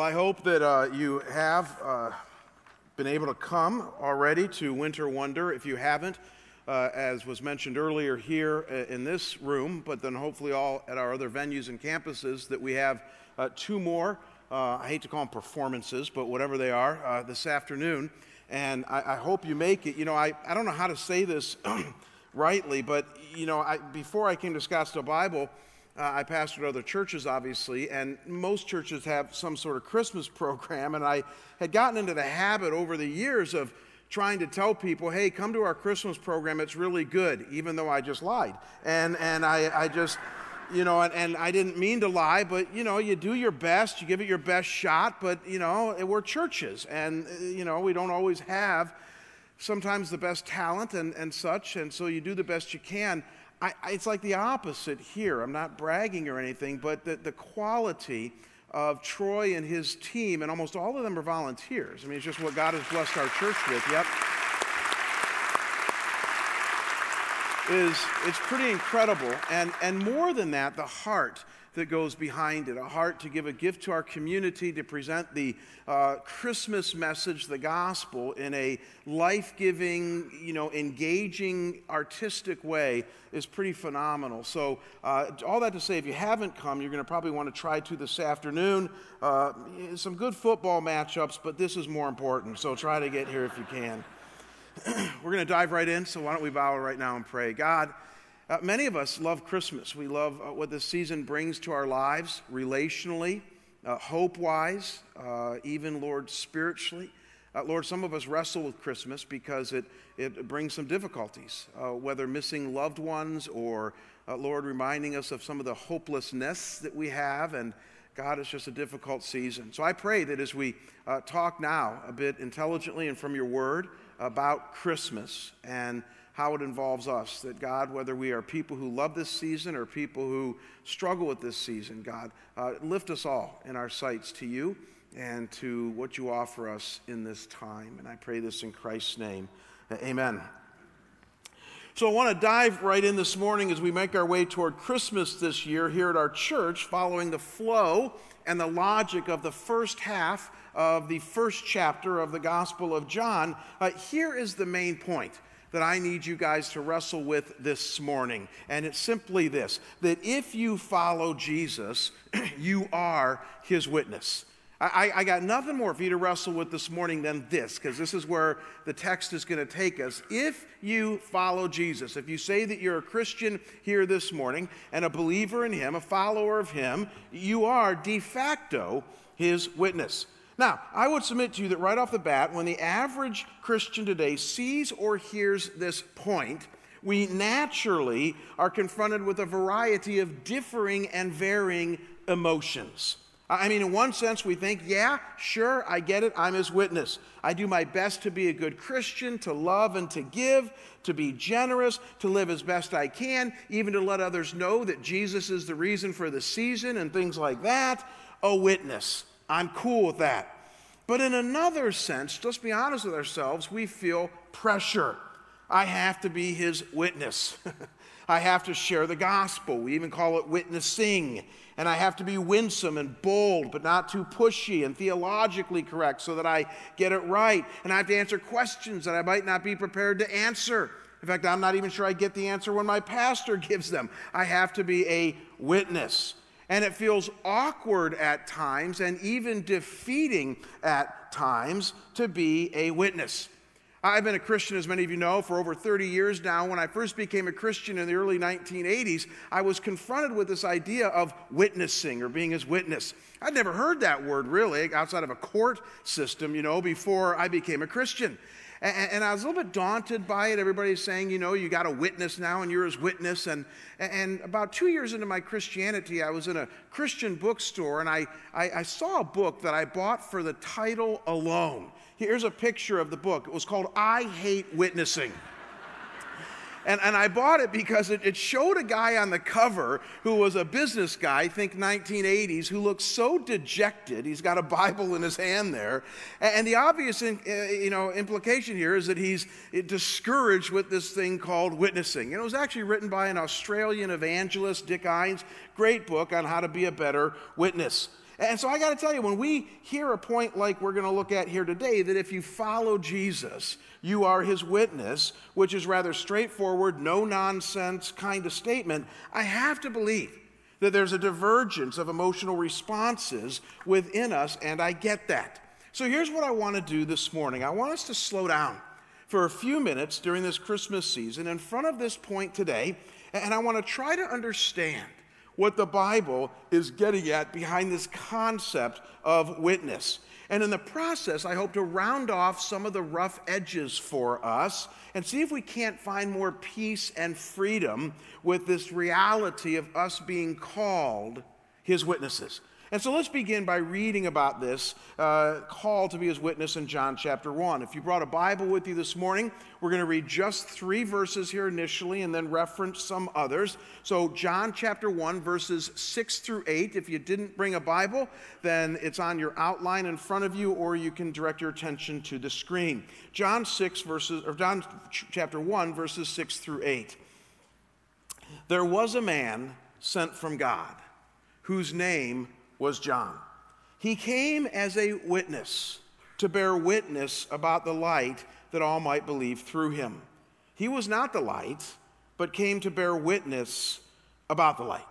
Well, I hope that uh, you have uh, been able to come already to Winter Wonder. If you haven't, uh, as was mentioned earlier here uh, in this room, but then hopefully all at our other venues and campuses, that we have uh, two more. Uh, I hate to call them performances, but whatever they are, this afternoon. And I, I, hope you make it. You know, I, I don't know how to say this rightly, but, you know, I, before I came to Scottsdale Bible, uh, I pastored other churches, obviously, and most churches have some sort of Christmas program. And I had gotten into the habit over the years of trying to tell people, hey, come to our Christmas program, it's really good, even though I just lied. And, and I, I just, you know, and, and I didn't mean to lie, but, you know, you do your best, you give it your best shot, but, you know, we're churches, and, you know, we don't always have sometimes the best talent and, and such, and so you do the best you can. I, it's like the opposite here. I'm not bragging or anything, but the, the quality of Troy and his team, and almost all of them are volunteers. I mean, it's just what God has blessed our church with. Yep. Is it's pretty incredible. And, and more than that, the heart that goes behind it a heart to give a gift to our community, to present the uh, Christmas message, the gospel, in a life giving, you know, engaging, artistic way is pretty phenomenal. So, uh, all that to say, if you haven't come, you're going to probably want to try to this afternoon. Uh, some good football matchups, but this is more important. So, try to get here if you can. We're going to dive right in, so why don't we bow right now and pray? God, uh, many of us love Christmas. We love uh, what this season brings to our lives relationally, uh, hope wise, uh, even, Lord, spiritually. Uh, Lord, some of us wrestle with Christmas because it, it brings some difficulties, uh, whether missing loved ones or, Lord, reminding us of some of the hopelessness that we have. And God, it's just a difficult season. So I pray that as we talk now a bit intelligently and from your word about Christmas and how it involves us. That God, whether we are people who love this season or people who struggle with this season, God, uh, lift us all in our sights to you and to what you offer us in this time. And I pray this in Christ's name. Amen. So I want to dive right in this morning as we make our way toward Christmas this year here at our church, following the flow and the logic of the first half of the first chapter of the Gospel of John. Uh, here is the main point that I need you guys to wrestle with this morning. And it's simply this that if you follow Jesus, you are his witness. I, I, got nothing more for you to wrestle with this morning than this, because this is where the text is going to take us. If you follow Jesus, if you say that you're a Christian here this morning and a believer in Him, a follower of Him, you are de facto His witness. Now, I would submit to you that right off the bat, when the average Christian today sees or hears this point, we naturally are confronted with a variety of differing and varying emotions. I mean, in one sense, we think, yeah, sure, I get it. I'm his witness. I do my best to be a good Christian, to love and to give, to be generous, to live as best I can, even to let others know that Jesus is the reason for the season and things like that. A witness. I'm cool with that. But in another sense, let's be honest with ourselves, we feel pressure. I have to be his witness. I have to share the gospel. We even call it witnessing. And I have to be winsome and bold, but not too pushy and theologically correct so that I get it right. And I have to answer questions that I might not be prepared to answer. In fact, I'm not even sure I get the answer when my pastor gives them. I have to be a witness and it feels awkward at times and even defeating at times to be a witness. I've been a Christian, as many of you know, for over 30 years now. When I first became a Christian in the early 1980s, I was confronted with this idea of witnessing or being his witness. I'd never heard that word really outside of a court system, you know, before I became a Christian. And, I was a little bit daunted by it. Everybody's saying, you know, you got a witness now and you're his witness. And, and about two years into my Christianity, I was in a Christian bookstore and I, I, I saw a book that I bought for the title alone. Here's a picture of the book. It was called I Hate Witnessing. And, and I bought it because it, it showed a guy on the cover who was a business guy, think 1980s, who looked so dejected. He's got a Bible in his hand there. And the obvious in, uh, you know, implication here is that he's discouraged with this thing called witnessing. And it was actually written by an Australian evangelist, Dick Innes. Great book on how to be a better witness. And so I got to tell you, when we hear a point like we're going to look at here today, that if you follow Jesus, you are his witness, which is rather straightforward, no nonsense kind of statement, I have to believe that there's a divergence of emotional responses within us, and I get that. So here's what I want to do this morning I want us to slow down for a few minutes during this Christmas season in front of this point today, and I want to try to understand what the Bible is getting at behind this concept of witness. And in the process, I hope to round off some of the rough edges for us and see if we can't find more peace and freedom with this reality of us being called his witnesses. And so let's begin by reading about this uh, call to be his witness in John chapter 1. If you brought a Bible with you this morning, we're going to read just three verses here initially and then reference some others. So, John chapter 1, verses 6 through 8. If you didn't bring a Bible, then it's on your outline in front of you, or you can direct your attention to the screen. John 6 verses, or John chapter 1, verses 6 through 8. There was a man sent from God whose name was John. He came as a witness to bear witness about the light that all might believe through him. He was not the light, but came to bear witness about the light.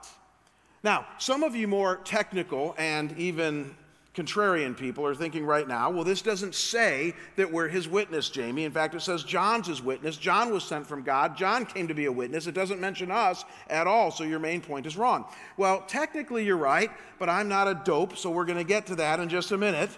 Now, some of you more technical and even contrarian people are thinking right now, well, this doesn't say that we're his witness, Jamie. In fact, it says John's his witness. John was sent from God. John came to be a witness. It doesn't mention us at all, so your main point is wrong. Well, technically, you're right, but I'm not a dope, so we're going to get to that in just a minute.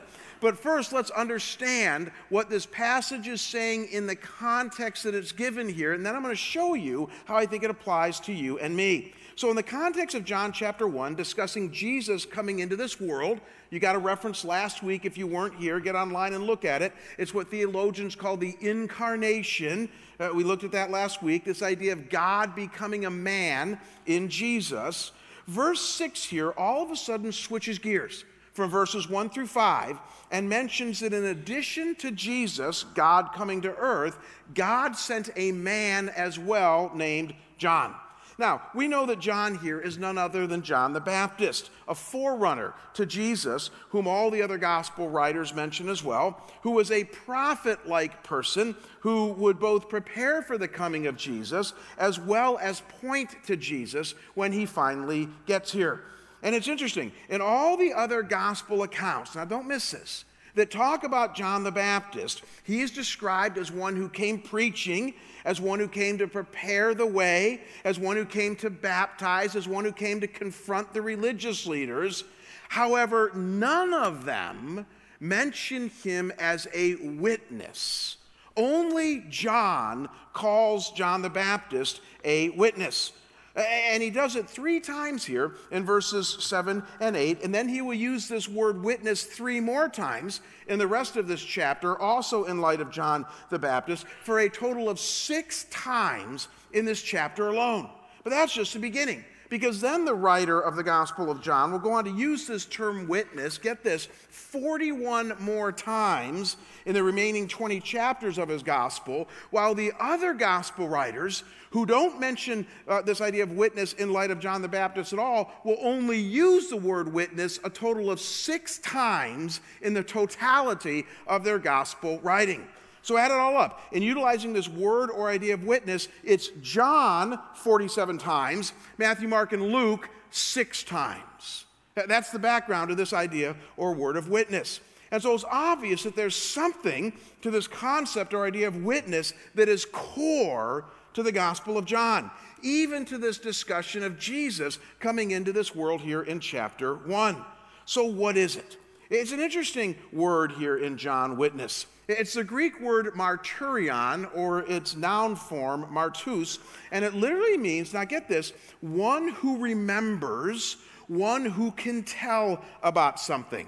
But first, let's understand what this passage is saying in the context that it's given here, and then I'm going to show you how I think it applies to you and me. So, in the context of John chapter 1, discussing Jesus coming into this world, you got a reference last week. If you weren't here, get online and look at it. It's what theologians call the incarnation. Uh, we looked at that last week this idea of God becoming a man in Jesus. Verse 6 here all of a sudden switches gears from verses 1 through 5 and mentions that in addition to Jesus, God coming to earth, God sent a man as well named John. Now, we know that John here is none other than John the Baptist, a forerunner to Jesus, whom all the other gospel writers mention as well, who was a prophet like person who would both prepare for the coming of Jesus as well as point to Jesus when he finally gets here. And it's interesting, in all the other gospel accounts, now don't miss this, that talk about John the Baptist, he is described as one who came preaching as one who came to prepare the way, as one who came to baptize, as one who came to confront the religious leaders. However, none of them mention him as a witness. Only John calls John the Baptist a witness. And he does it three times here in verses 7 and 8. And then he will use this word witness three more times in the rest of this chapter, also in light of John the Baptist, for a total of six times in this chapter alone. But that's just the beginning. Because then the writer of the Gospel of John will go on to use this term witness, get this, 41 more times in the remaining 20 chapters of his Gospel, while the other Gospel writers who don't mention uh, this idea of witness in light of John the Baptist at all will only use the word witness a total of six times in the totality of their Gospel writing. So add it all up. In utilizing this word or idea of witness, it's John 47 times, Matthew, Mark, and Luke six times. That's the background of this idea or word of witness. And so it's obvious that there's something to this concept or idea of witness that is core to the Gospel of John, even to this discussion of Jesus coming into this world here in chapter 1. So, what is it? It's an interesting word here in John, witness. It's the Greek word marturion, or its noun form, martus, and it literally means, now get this, one who remembers, one who can tell about something.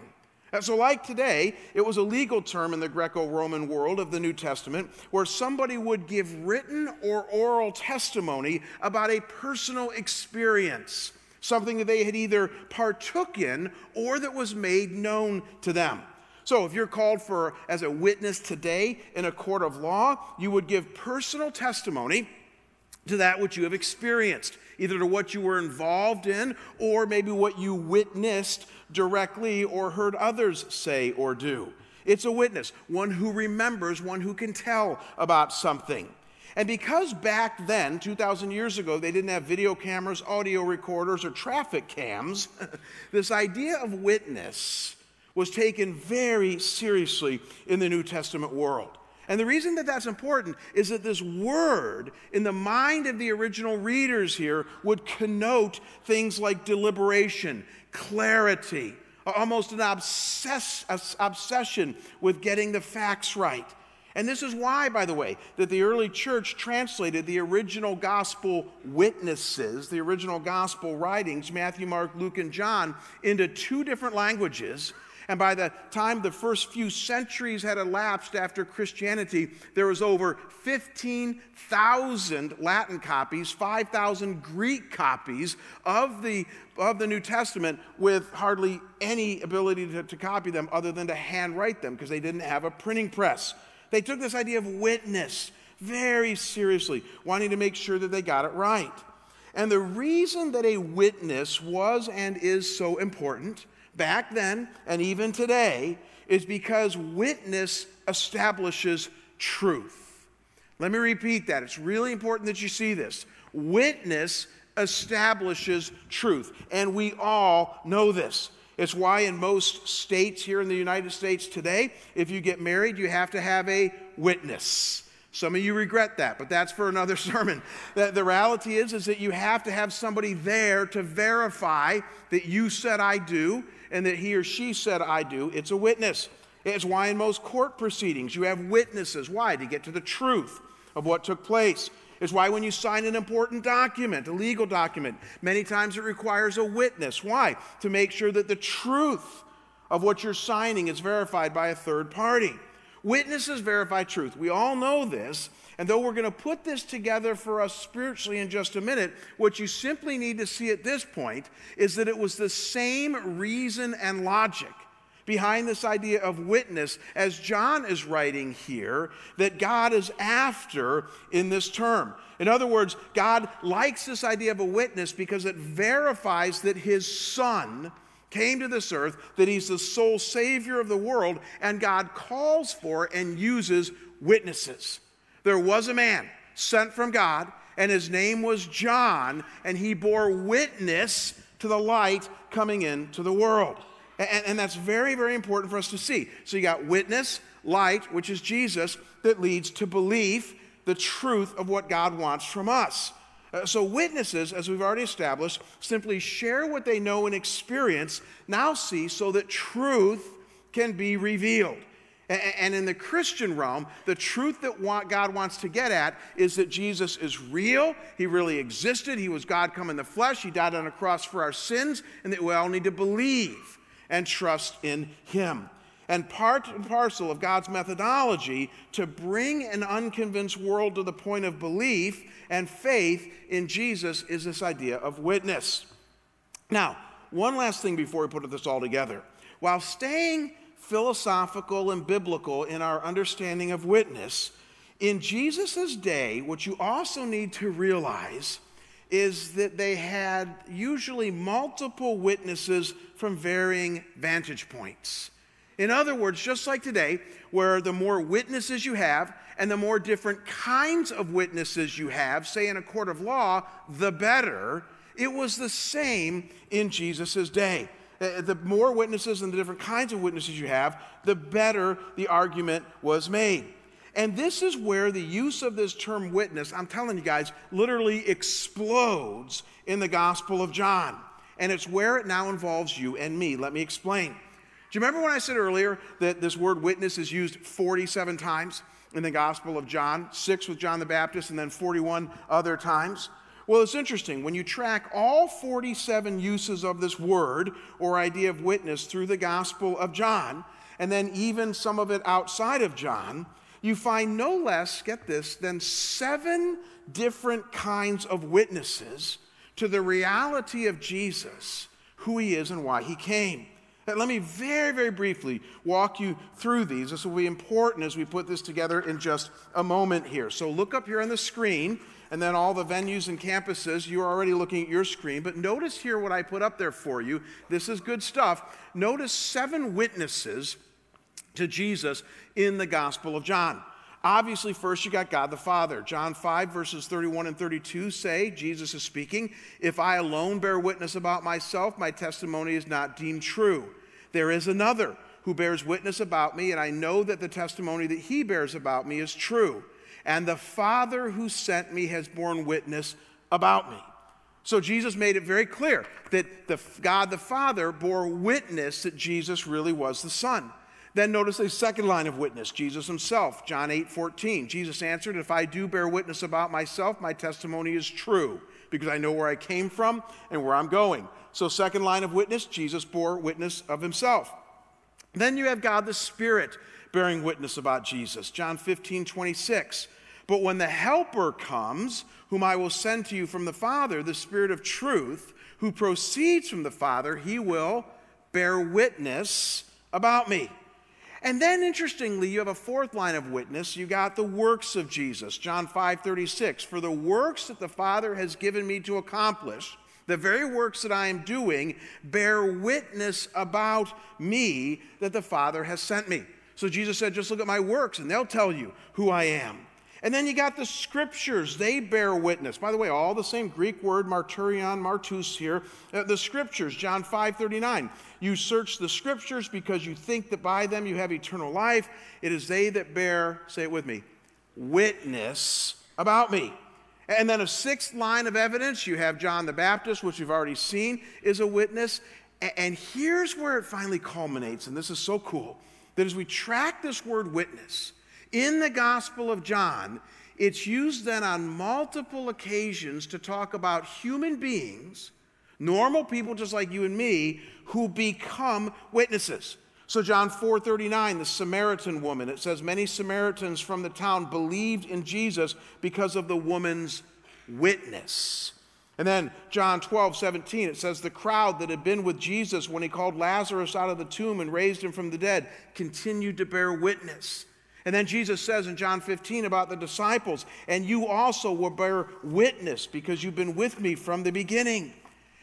So, like today, it was a legal term in the Greco Roman world of the New Testament where somebody would give written or oral testimony about a personal experience, something that they had either partook in or that was made known to them. So, if you're called for as a witness today in a court of law, you would give personal testimony to that which you have experienced, either to what you were involved in or maybe what you witnessed directly or heard others say or do. It's a witness, one who remembers, one who can tell about something. And because back then, 2,000 years ago, they didn't have video cameras, audio recorders, or traffic cams, this idea of witness was taken very seriously in the New Testament world. And the reason that that's important is that this word, in the mind of the original readers here, would connote things like deliberation, clarity, almost an obsess- obsession with getting the facts right. And this is why, by the way, that the early church translated the original gospel witnesses, the original gospel writings, Matthew, Mark, Luke, and John, into two different languages. And by the time the first few centuries had elapsed after Christianity, there was over 15,000 Latin copies, 5,000 Greek copies of the, of the New Testament with hardly any ability to, to copy them other than to handwrite them because they didn't have a printing press. They took this idea of witness very seriously, wanting to make sure that they got it right. And the reason that a witness was and is so important back then and even today is because witness establishes truth. Let me repeat that. It's really important that you see this. Witness establishes truth, and we all know this. It's why in most states here in the United States today, if you get married, you have to have a witness. Some of you regret that, but that's for another sermon. The, the reality is, is that you have to have somebody there to verify that you said I do and that he or she said I do. It's a witness. It's why in most court proceedings you have witnesses. Why? To get to the truth of what took place. It's why when you sign an important document, a legal document, many times it requires a witness. Why? To make sure that the truth of what you're signing is verified by a third party. Witnesses verify truth. We all know this. And though we're going to put this together for us spiritually in just a minute, what you simply need to see at this point is that it was the same reason and logic behind this idea of witness, as John is writing here, that God is after in this term. In other words, God likes this idea of a witness because it verifies that his son came to this earth, that he's the sole savior of the world, and God calls for and uses witnesses. There was a man sent from God, and his name was John, and he bore witness to the light coming into the world. And, and, that's very, very important for us to see. So you got witness, light, which is Jesus, that leads to belief, the truth of what God wants from us. Uh, so witnesses, as we've already established, simply share what they know and experience, now see, so that truth can be revealed. And in the Christian realm, the truth that God wants to get at is that Jesus is real. He really existed. He was God come in the flesh. He died on a cross for our sins, and that we all need to believe and trust in Him. And part and parcel of God's methodology to bring an unconvinced world to the point of belief and faith in Jesus is this idea of witness. Now, one last thing before we put this all together. While staying philosophical and biblical in our understanding of witness, in Jesus' day, what you also need to realize is that they had usually multiple witnesses from varying vantage points. In other words, just like today, where the more witnesses you have and the more different kinds of witnesses you have, say in a court of law, the better, it was the same in Jesus' day. Uh, the more witnesses and the different kinds of witnesses you have, the better the argument was made. And this is where the use of this term witness, I'm telling you guys, literally explodes in the Gospel of John. And it's where it now involves you and me. Let me explain. Do you remember when I said earlier that this word witness is used 47 times in the Gospel of John? Six with John the Baptist, and then 41 other times? Well, it's interesting. When you track all 47 uses of this word or idea of witness through the Gospel of John, and then even some of it outside of John, you find no less, get this, than seven different kinds of witnesses to the reality of Jesus, who he is, and why he came. Let me very, very briefly walk you through these. This will be important as we put this together in just a moment here. So look up here on the screen, and then all the venues and campuses, you're already looking at your screen. But notice here what I put up there for you. This is good stuff. Notice seven witnesses to Jesus in the Gospel of John. Obviously, first you got God the Father. John 5, verses 31 and 32 say, Jesus is speaking, If I alone bear witness about myself, my testimony is not deemed true. There is another who bears witness about me, and I know that the testimony that he bears about me is true. And the Father who sent me has borne witness about me. So Jesus made it very clear that the, God the Father bore witness that Jesus really was the Son. Then notice a second line of witness, Jesus himself, John 8 14. Jesus answered, If I do bear witness about myself, my testimony is true, because I know where I came from and where I'm going. So, second line of witness, Jesus bore witness of himself. Then you have God the Spirit bearing witness about Jesus, John 15 26. But when the Helper comes, whom I will send to you from the Father, the Spirit of truth, who proceeds from the Father, he will bear witness about me. And then interestingly, you have a fourth line of witness. You got the works of Jesus. John 5:36, "For the works that the Father has given me to accomplish, the very works that I am doing bear witness about me that the Father has sent me." So Jesus said, "Just look at my works and they'll tell you who I am." And then you got the scriptures, they bear witness. By the way, all the same Greek word, marturion, martus here. Uh, the scriptures, John 5 39. You search the scriptures because you think that by them you have eternal life. It is they that bear, say it with me, witness about me. And then a sixth line of evidence, you have John the Baptist, which we've already seen, is a witness. And here's where it finally culminates, and this is so cool that as we track this word witness, in the Gospel of John, it's used then on multiple occasions to talk about human beings, normal people just like you and me, who become witnesses. So John 4:39 the Samaritan woman it says many Samaritans from the town believed in Jesus because of the woman's witness. And then John 12, 17, it says, The crowd that had been with Jesus when he called Lazarus out of the tomb and raised him from the dead continued to bear witness. And then Jesus says in John 15 about the disciples, and you also will bear witness because you've been with me from the beginning.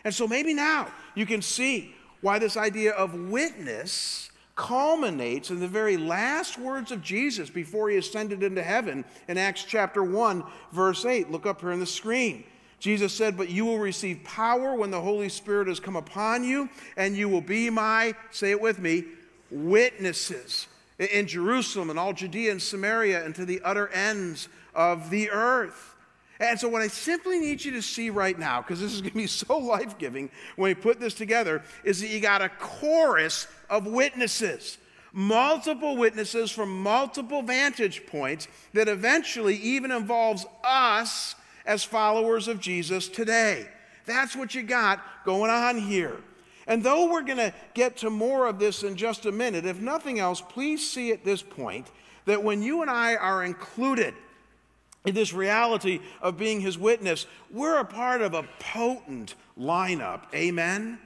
And so maybe now you can see why this idea of witness culminates in the very last words of Jesus before he ascended into heaven in Acts chapter 1, verse 8. Look up here on the screen. Jesus said, But you will receive power when the Holy Spirit has come upon you, and you will be my, say it with me, witnesses in Jerusalem and all Judea and Samaria and to the utter ends of the earth. And so, what I simply need you to see right now, because this is going to be so life giving when we put this together, is that you got a chorus of witnesses, multiple witnesses from multiple vantage points that eventually even involves us as followers of Jesus today. That's what you got going on here. And though we're going to get to more of this in just a minute, if nothing else, please see at this point that when you and I are included in this reality of being his witness, we're a part of a potent lineup. Amen?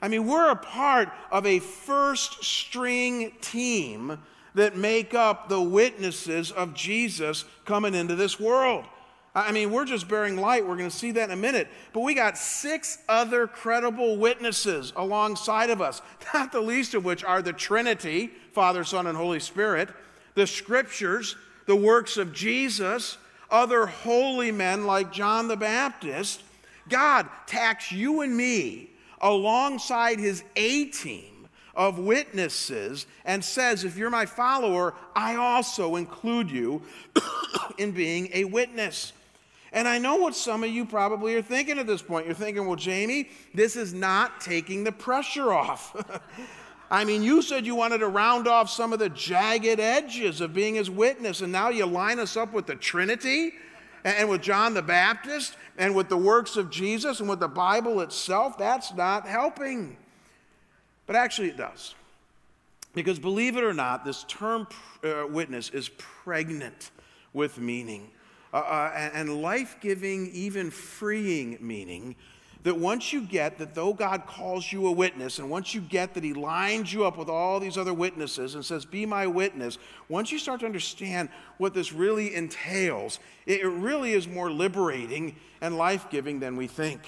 I mean, we're a part of a first string team that make up the witnesses of Jesus coming into this world. I mean, we're just bearing light. We're going to see that in a minute. But we got six other credible witnesses alongside of us, not the least of which are the Trinity Father, Son, and Holy Spirit, the scriptures, the works of Jesus, other holy men like John the Baptist. God tacks you and me alongside his A team of witnesses and says, If you're my follower, I also include you in being a witness. And I know what some of you probably are thinking at this point. You're thinking, well, Jamie, this is not taking the pressure off. I mean, you said you wanted to round off some of the jagged edges of being his witness, and now you line us up with the Trinity and with John the Baptist and with the works of Jesus and with the Bible itself. That's not helping. But actually, it does. Because believe it or not, this term uh, witness is pregnant with meaning uh, uh, and life giving, even freeing meaning, that once you get that though God calls you a witness, and once you get that He lines you up with all these other witnesses and says, Be my witness, once you start to understand what this really entails, it really is more liberating and life giving than we think.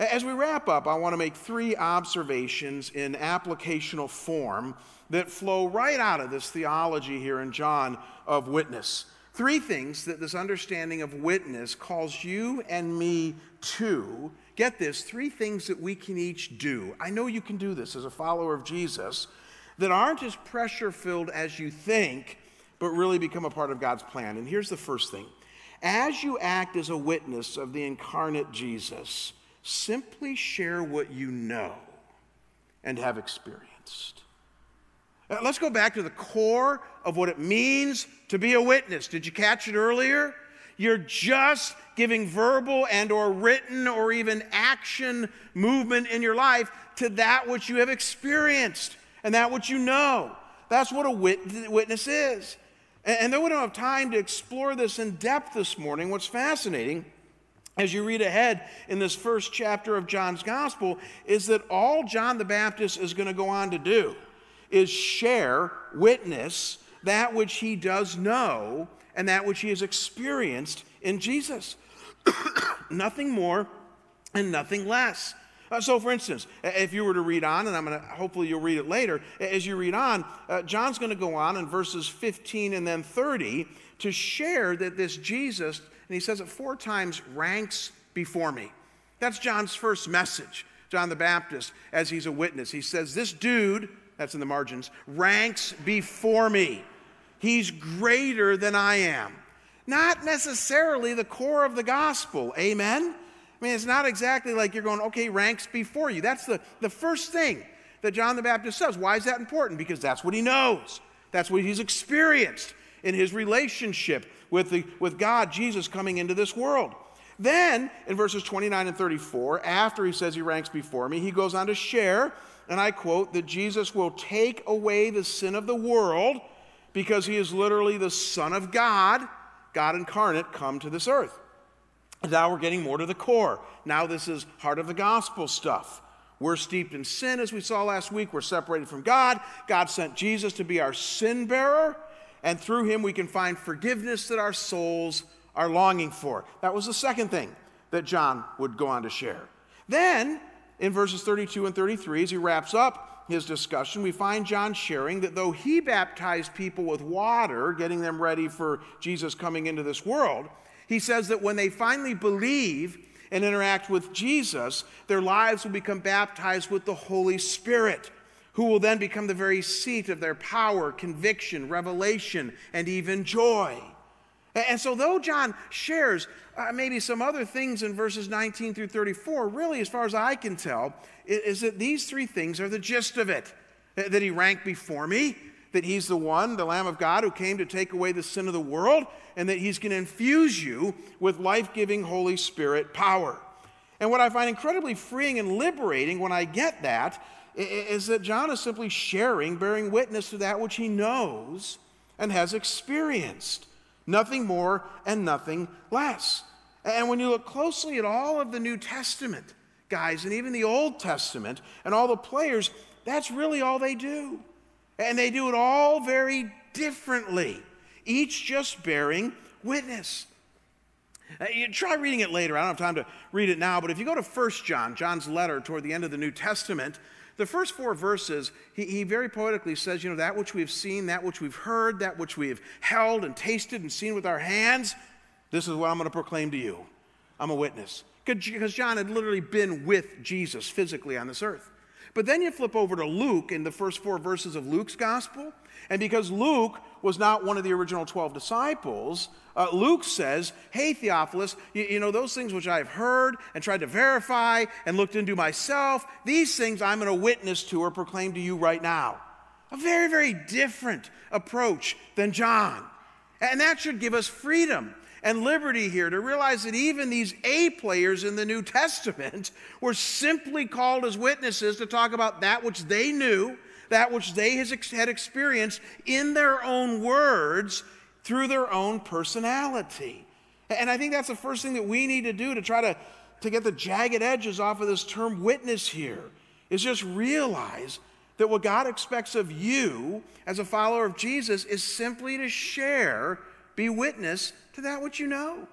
As we wrap up, I want to make three observations in applicational form that flow right out of this theology here in John of witness. Three things that this understanding of witness calls you and me to get this, three things that we can each do. I know you can do this as a follower of Jesus that aren't as pressure filled as you think, but really become a part of God's plan. And here's the first thing as you act as a witness of the incarnate Jesus, simply share what you know and have experienced. Let's go back to the core of what it means to be a witness. Did you catch it earlier? You're just giving verbal and or written or even action movement in your life to that which you have experienced and that which you know. That's what a witness is. And though we don't have time to explore this in depth this morning, what's fascinating as you read ahead in this first chapter of John's gospel is that all John the Baptist is going to go on to do is share, witness that which he does know and that which he has experienced in Jesus. nothing more and nothing less. Uh, so, for instance, if you were to read on, and I'm going to hopefully you'll read it later, as you read on, uh, John's going to go on in verses 15 and then 30 to share that this Jesus, and he says it four times, ranks before me. That's John's first message, John the Baptist, as he's a witness. He says, This dude, that's in the margins, ranks before me. He's greater than I am. Not necessarily the core of the gospel. Amen? I mean, it's not exactly like you're going, okay, ranks before you. That's the, the first thing that John the Baptist says. Why is that important? Because that's what he knows, that's what he's experienced in his relationship with, the, with God, Jesus coming into this world. Then, in verses 29 and 34, after he says he ranks before me, he goes on to share, and I quote, that Jesus will take away the sin of the world because he is literally the Son of God, God incarnate, come to this earth. Now we're getting more to the core. Now this is heart of the gospel stuff. We're steeped in sin, as we saw last week. We're separated from God. God sent Jesus to be our sin bearer, and through him we can find forgiveness that our souls are longing for. That was the second thing that John would go on to share. Then, in verses 32 and 33, as he wraps up, his discussion, we find John sharing that though he baptized people with water, getting them ready for Jesus coming into this world, he says that when they finally believe and interact with Jesus, their lives will become baptized with the Holy Spirit, who will then become the very seat of their power, conviction, revelation, and even joy. And so, though John shares uh, maybe some other things in verses 19 through 34, really, as far as I can tell, is that these three things are the gist of it that he ranked before me, that he's the one, the Lamb of God, who came to take away the sin of the world, and that he's going to infuse you with life giving Holy Spirit power. And what I find incredibly freeing and liberating when I get that is that John is simply sharing, bearing witness to that which he knows and has experienced. Nothing more and nothing less. And when you look closely at all of the New Testament, guys, and even the Old Testament, and all the players, that's really all they do. And they do it all very differently, each just bearing witness. Uh, you try reading it later. I don't have time to read it now, but if you go to 1 John, John's letter toward the end of the New Testament, the first four verses, he, he, very poetically says, you know, that which we've seen, that which we've heard, that which we have held and tasted and seen with our hands, this is what I'm going to proclaim to you. I'm a witness. Because John had literally been with Jesus physically on this earth. But then you flip over to Luke in the first four verses of Luke's gospel. And because Luke was not one of the original 12 disciples, uh, Luke says, Hey, Theophilus, you, you know, those things which I've heard and tried to verify and looked into myself, these things I'm going to witness to or proclaim to you right now. A very, very different approach than John. And that should give us freedom and liberty here to realize that even these A players in the New Testament were simply called as witnesses to talk about that which they knew, that which they had experienced in their own words through their own personality. And I think that's the first thing that we need to do to try to to get the jagged edges off of this term witness here is just realize that what God expects of you as a follower of Jesus is simply to share, be witness to that which you know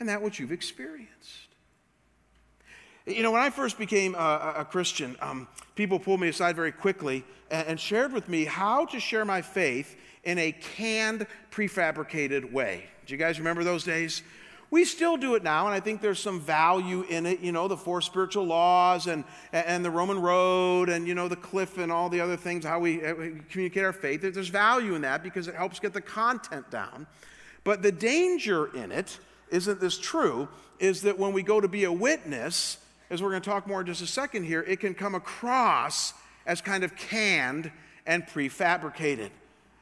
and that which you've experienced. You know, when I first became a, a Christian, um, people pulled me aside very quickly and, and shared with me how to share my faith in a canned, prefabricated way. Do you guys remember those days? We still do it now, and I think there's some value in it. You know, the four spiritual laws and, and the Roman road and, you know, the cliff and all the other things, how we, uh, we communicate our faith. There's value in that because it helps get the content down. But the danger in it, isn't this true, is that when we go to be a witness, as we're going to talk more in just a second here, it can come across as kind of canned and prefabricated.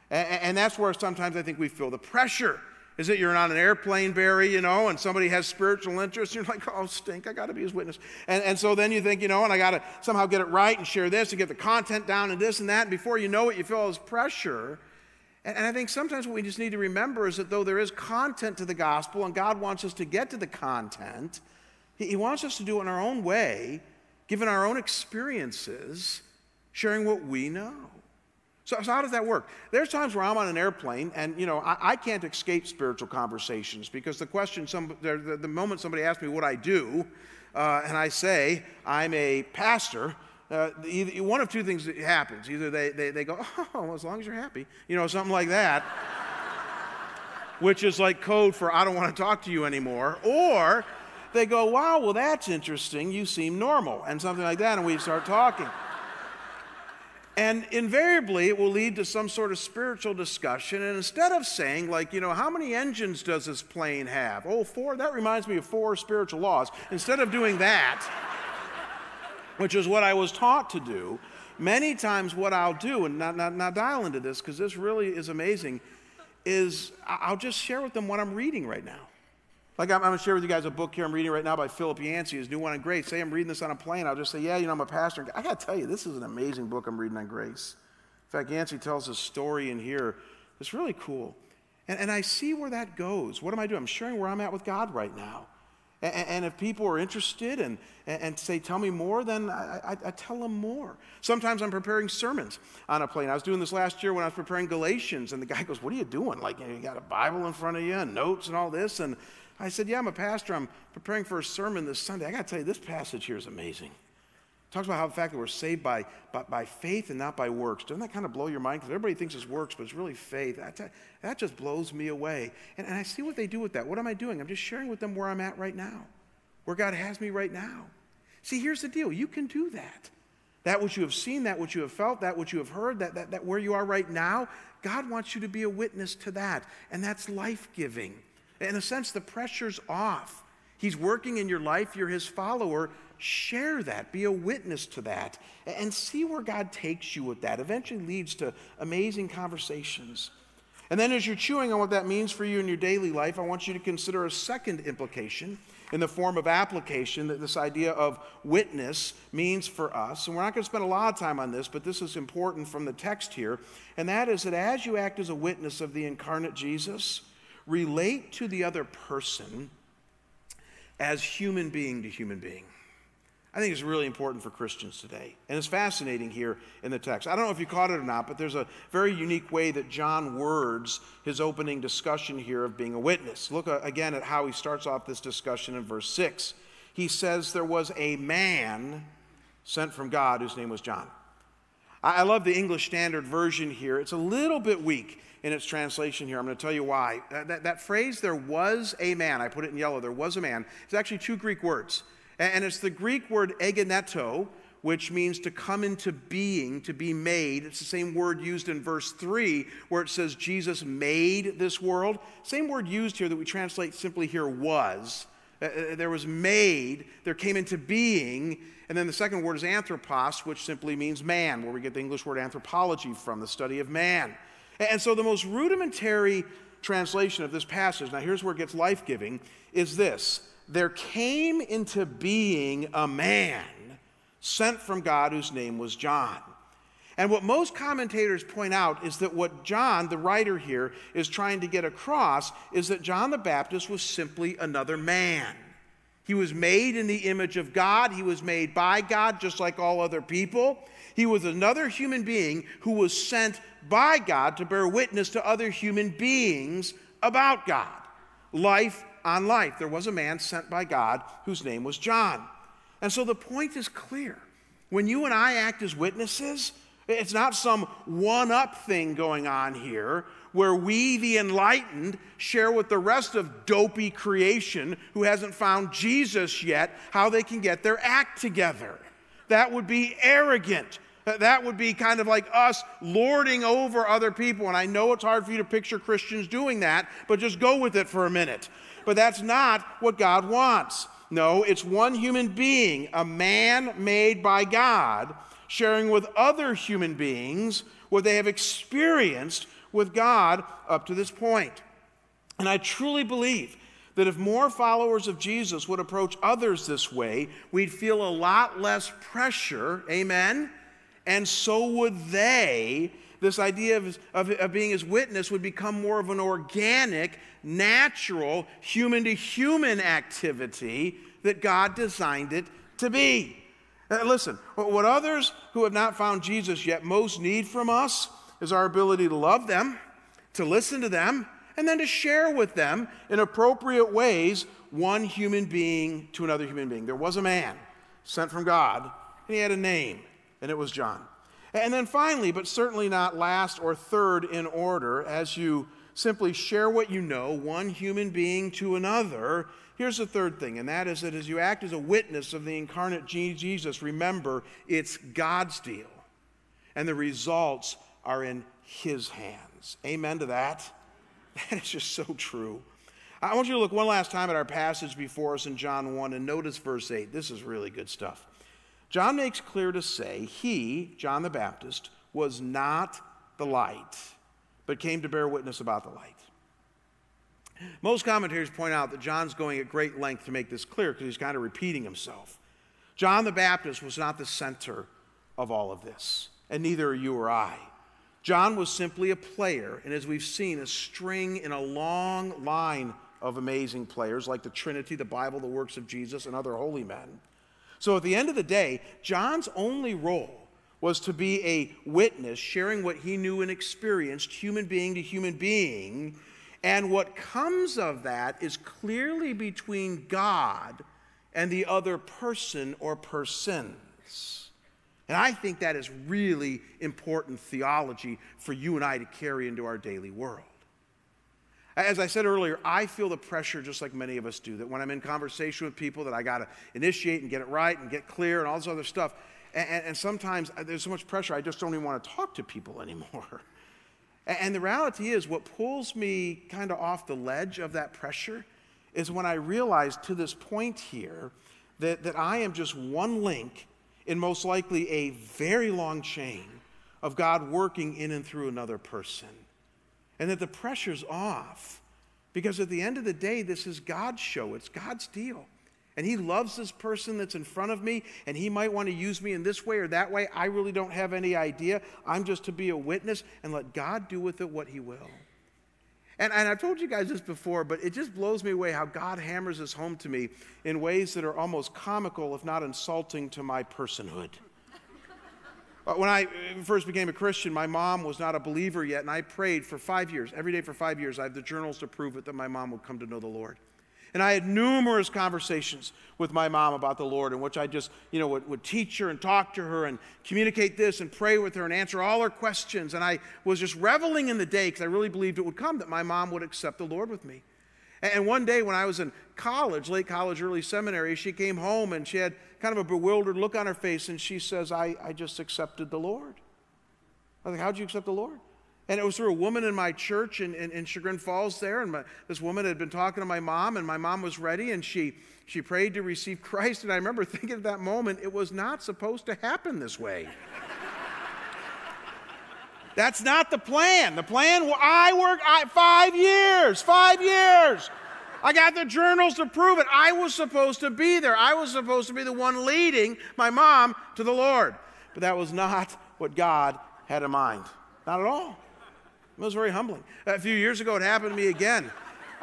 And that's where sometimes I think we feel the pressure. Is that you're on an airplane, Barry, you know, and somebody has spiritual interest? You're like, oh, stink, I got to be his witness. And, and so then you think, you know, and I got to somehow get it right and share this and get the content down and this and that. And before you know it, you feel all this pressure. And, and I think sometimes what we just need to remember is that though there is content to the gospel and God wants us to get to the content, he, wants us to do it in our own way, given our own experiences, sharing what we know. So, so, how does that work? There's times where I'm on an airplane and, you know, I, I can't escape spiritual conversations because the question, some, the, the moment somebody asks me what I do, uh, and I say, I'm a pastor, uh, one of two things happens. Either they, they, they go, oh, well, as long as you're happy, you know, something like that, which is like code for I don't want to talk to you anymore, or they go, wow, well, that's interesting. You seem normal, and something like that, and we start talking. And invariably, it will lead to some sort of spiritual discussion. And instead of saying, like, you know, how many engines does this plane have? Oh, four? That reminds me of four spiritual laws. Instead of doing that, which is what I was taught to do, many times what I'll do, and now, now, now dial into this because this really is amazing, is I'll just share with them what I'm reading right now. Like I'm, I'm going to share with you guys a book here I'm reading right now by Philip Yancey, his new one on grace. Say I'm reading this on a plane, I'll just say, yeah, you know, I'm a pastor. I got to tell you, this is an amazing book I'm reading on grace. In fact, Yancey tells a story in here that's really cool. And, and I see where that goes. What am I doing? I'm sharing where I'm at with God right now. And, and if people are interested and, and, say, tell me more, then I, I, I tell them more. Sometimes I'm preparing sermons on a plane. I was doing this last year when I was preparing Galatians, and the guy goes, What are you doing? Like, you, know, you got a Bible in front of you and notes and all this. And I said, Yeah, I'm a pastor. I'm preparing for a sermon this Sunday. I got to tell you, this passage here is amazing. It talks about how the fact that we're saved by, by, by faith and not by works. Doesn't that kind of blow your mind? Because everybody thinks it's works, but it's really faith. That, that just blows me away. And, and I see what they do with that. What am I doing? I'm just sharing with them where I'm at right now, where God has me right now. See, here's the deal you can do that. That which you have seen, that which you have felt, that which you have heard, that, that, that where you are right now, God wants you to be a witness to that. And that's life giving. In a sense, the pressure's off. He's working in your life, you're his follower. Share that, be a witness to that, and see where God takes you with that. Eventually leads to amazing conversations. And then, as you're chewing on what that means for you in your daily life, I want you to consider a second implication in the form of application that this idea of witness means for us. And we're not going to spend a lot of time on this, but this is important from the text here. And that is that as you act as a witness of the incarnate Jesus, relate to the other person as human being to human being. I think it's really important for Christians today. And it's fascinating here in the text. I don't know if you caught it or not, but there's a very unique way that John words his opening discussion here of being a witness. Look uh, again at how he starts off this discussion in verse 6. He says, There was a man sent from God whose name was John. I love the English Standard Version here. It's a little bit weak in its translation here. I'm going to tell you why. That, that, that, phrase, there was a man, I put it in yellow, there was a man, it's actually two Greek words. And, it's the Greek word egeneto, which means to come into being, to be made. It's the same word used in verse 3 where it says Jesus made this world. Same word used here that we translate simply here was. Uh, uh there was made, there came into being, and then the second word is anthropos, which simply means man, where we get the English word anthropology from, the study of man. And so, the most rudimentary translation of this passage, now here's where it gets life giving, is this There came into being a man sent from God whose name was John. And what most commentators point out is that what John, the writer here, is trying to get across is that John the Baptist was simply another man. He was made in the image of God. He was made by God, just like all other people. He was another human being who was sent by God to bear witness to other human beings about God. Life on life. There was a man sent by God whose name was John. And so the point is clear. When you and I act as witnesses, it's not some one up thing going on here where we, the enlightened, share with the rest of dopey creation who hasn't found Jesus yet how they can get their act together. That would be arrogant. That would be kind of like us lording over other people. And I know it's hard for you to picture Christians doing that, but just go with it for a minute. But that's not what God wants. No, it's one human being, a man made by God, sharing with other human beings what they have experienced with God up to this point. And I truly believe that if more followers of Jesus would approach others this way, we'd feel a lot less pressure, amen? And so would they. This idea of, of, of being his witness would become more of an organic, natural, human to human activity that God designed it to be. Uh, listen, what others who have not found Jesus yet most need from us is our ability to love them, to listen to them, and then to share with them in appropriate ways one human being to another human being. There was a man sent from God, and he had a name, and it was John. And then finally, but certainly not last or third in order, as you simply share what you know, one human being to another, here's the third thing, and that is that as you act as a witness of the incarnate Jesus, remember it's God's deal. And the results are in His hands. Amen to that? That is just so true. I want you to look one last time at our passage before us in John 1 and notice verse 8. This is really good stuff. John makes clear to say he, John the Baptist, was not the light, but came to bear witness about the light. Most commentators point out that John's going at great length to make this clear because he's kind of repeating himself. John the Baptist was not the center of all of this, and neither are you or I. John was simply a player, and as we've seen, a string in a long line of amazing players like the Trinity, the Bible, the works of Jesus, and other holy men. So at the end of the day, John's only role was to be a witness, sharing what he knew and experienced, human being to human being. And what comes of that is clearly between God and the other person or persons. And I think that is really important theology for you and I to carry into our daily world. As I said earlier, I feel the pressure just like many of us do that when I'm in conversation with people that I got to initiate and get it right and get clear and all this other stuff. And, and, sometimes there's so much pressure, I just don't even want to talk to people anymore. And the reality is, what pulls me kind of off the ledge of that pressure is when I realize to this point here that, that I am just one link in most likely a very long chain of God working in and through another person. And that the pressure's off because at the end of the day, this is God's show, it's God's deal. And He loves this person that's in front of me, and He might want to use me in this way or that way. I really don't have any idea. I'm just to be a witness and let God do with it what He will. And, and I've told you guys this before, but it just blows me away how God hammers this home to me in ways that are almost comical, if not insulting, to my personhood. Uh, when I first became a Christian, my mom was not a believer yet, and I prayed for five years. Every day for five years, I have the journals to prove it that my mom would come to know the Lord. And I had numerous conversations with my mom about the Lord in which I just, you know, would, would, teach her and talk to her and communicate this and pray with her and answer all her questions. And I was just reveling in the day because I really believed it would come that my mom would accept the Lord with me. And one day when I was in college, late college, early seminary, she came home and she had kind of a bewildered look on her face and she says, I, I just accepted the Lord. I was like, How'd you accept the Lord? And it was through a woman in my church in, in, in Chagrin Falls there. And my, this woman had been talking to my mom, and my mom was ready, and she, she prayed to receive Christ. And I remember thinking at that moment, it was not supposed to happen this way. That's not the plan. The plan, I worked I, five years, five years. I got the journals to prove it. I was supposed to be there. I was supposed to be the one leading my mom to the Lord. But that was not what God had in mind. Not at all. It was very humbling. A few years ago, it happened to me again.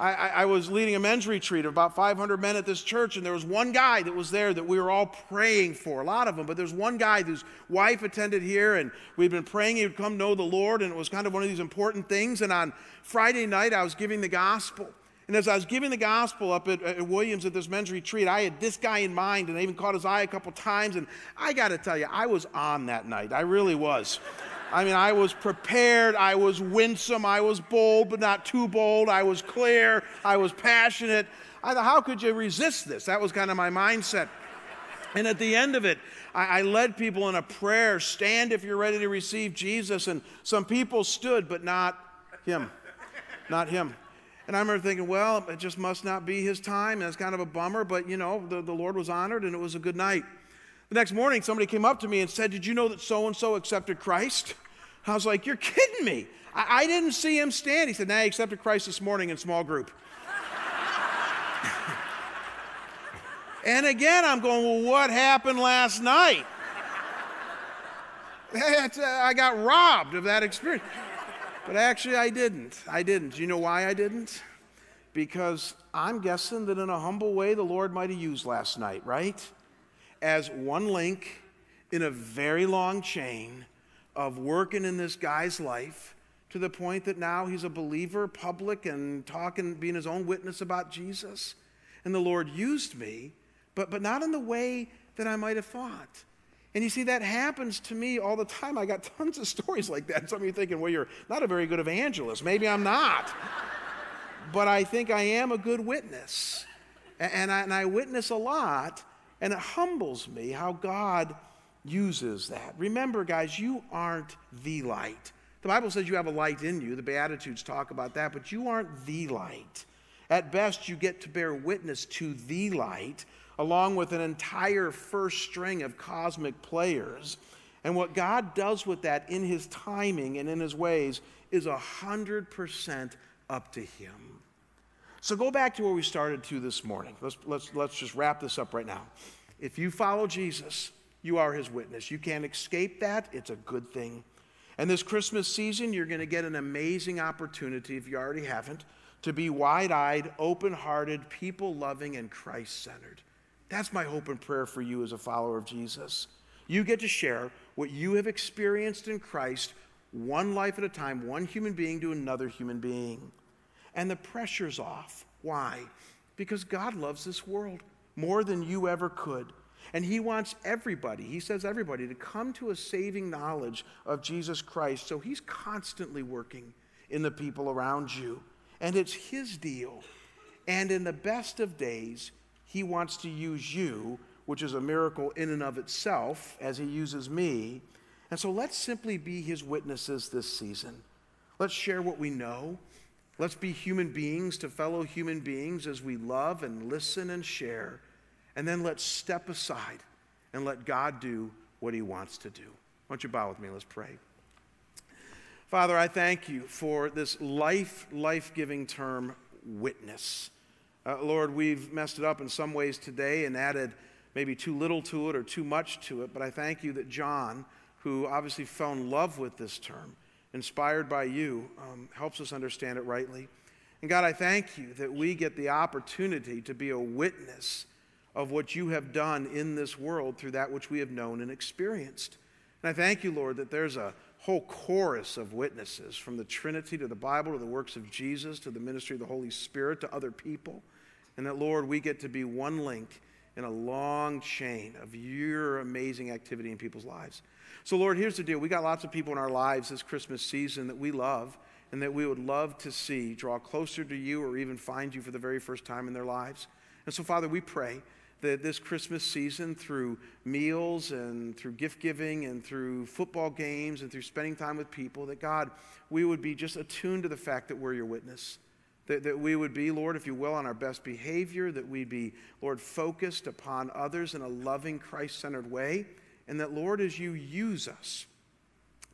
I, I, was leading a men's retreat of about 500 men at this church, and there was one guy that was there that we were all praying for, a lot of them, but there's one guy whose wife attended here, and we'd been praying he would come know the Lord, and it was kind of one of these important things. And on Friday night, I was giving the gospel. And as I was giving the gospel up at, at, Williams at this men's retreat, I had this guy in mind, and I even caught his eye a couple times. And I got to tell you, I was on that night. I really was. I mean, I was prepared, I was winsome, I was bold, but not too bold, I was clear, I was passionate. I thought, how could you resist this? That was kind of my mindset. And at the end of it, I, I, led people in a prayer stand if you're ready to receive Jesus. And some people stood, but not him. Not him. And I remember thinking, well, it just must not be his time. That's kind of a bummer, but you know, the, the Lord was honored and it was a good night. The next morning, somebody came up to me and said, Did you know that so and so accepted Christ? I was like, You're kidding me. I, I didn't see him stand. He said, Nah, he accepted Christ this morning in small group. and again, I'm going, Well, what happened last night? Uh, I got robbed of that experience. But actually, I didn't. I didn't. Do you know why I didn't? Because I'm guessing that in a humble way, the Lord might have used last night, right? as one link in a very long chain of working in this guy's life to the point that now he's a believer, public, and talking, being his own witness about Jesus. And the Lord used me, but, but not in the way that I might have thought. And you see, that happens to me all the time. I got tons of stories like that. Some of you thinking, well, you're not a very good evangelist. Maybe I'm not. but I think I am a good witness. And I, and I witness a lot and it humbles me how God uses that. Remember, guys, you aren't the light. The Bible says you have a light in you. The Beatitudes talk about that, but you aren't the light. At best, you get to bear witness to the light, along with an entire first string of cosmic players. And what God does with that in His timing and in His ways is 100% up to Him. So go back to where we started to this morning. Let's, let's, let's just wrap this up right now. If you follow Jesus, you are his witness. You can't escape that. It's a good thing. And this Christmas season, you're going to get an amazing opportunity, if you already haven't, to be wide eyed, open hearted, people loving, and Christ centered. That's my hope and prayer for you as a follower of Jesus. You get to share what you have experienced in Christ, one life at a time, one human being to another human being and the pressure's off. Why? Because God loves this world more than you ever could. And He wants everybody, He says everybody, to come to a saving knowledge of Jesus Christ. So He's constantly working in the people around you. And it's His deal. And in the best of days, He wants to use you, which is a miracle in and of itself, as He uses me. And so let's simply be His witnesses this season. Let's share what we know. Let's be human beings to fellow human beings as we love and listen and share. And then let's step aside and let God do what he wants to do. Why don't you bow with me? Let's pray. Father, I thank you for this life, life giving term, witness. Uh, Lord, we've messed it up in some ways today and added maybe too little to it or too much to it, but I thank you that John, who obviously fell in love with this term, inspired by you, um, helps us understand it rightly. And God, I thank you that we get the opportunity to be a witness of what you have done in this world through that which we have known and experienced. And I thank you, Lord, that there's a whole chorus of witnesses from the Trinity to the Bible to the works of Jesus to the ministry of the Holy Spirit to other people. And that, Lord, we get to be one link in a long chain of your amazing activity in people's lives. So, Lord, here's the deal. We got lots of people in our lives this Christmas season that we love and that we would love to see draw closer to you or even find you for the very first time in their lives. And so, Father, we pray that this Christmas season, through meals and through gift giving and through football games and through spending time with people, that God, we would be just attuned to the fact that we're your witness. That, that we would be, Lord, if you will, on our best behavior, that we'd be, Lord, focused upon others in a loving, Christ centered way and that, Lord, as you use us,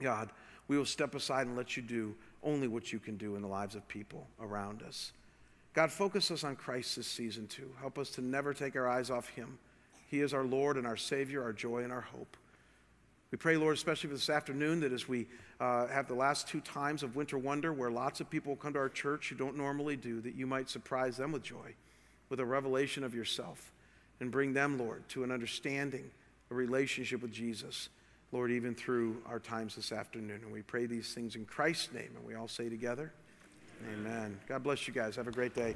God, we will step aside and let you do only what you can do in the lives of people around us. God, focus us on Christ this season too. Help us to never take our eyes off him. He is our Lord and our Savior, our joy and our hope. We pray, Lord, especially for this afternoon, that as we uh, have the last two times of Winter Wonder, where lots of people come to our church who don't normally do, that you might surprise them with joy, with a revelation of yourself, and bring them, Lord, to an understanding, a relationship with Jesus, Lord, even through our times this afternoon. And we pray these things in Christ's name, and we all say together, Amen. God bless you guys. Have a great day.